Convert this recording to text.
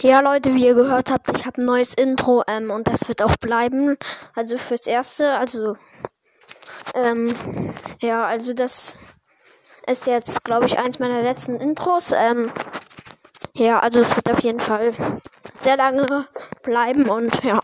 Ja, Leute, wie ihr gehört habt, ich habe ein neues Intro ähm, und das wird auch bleiben. Also fürs Erste, also ähm, ja, also das ist jetzt, glaube ich, eins meiner letzten Intros. Ähm, ja, also es wird auf jeden Fall sehr lange bleiben und ja.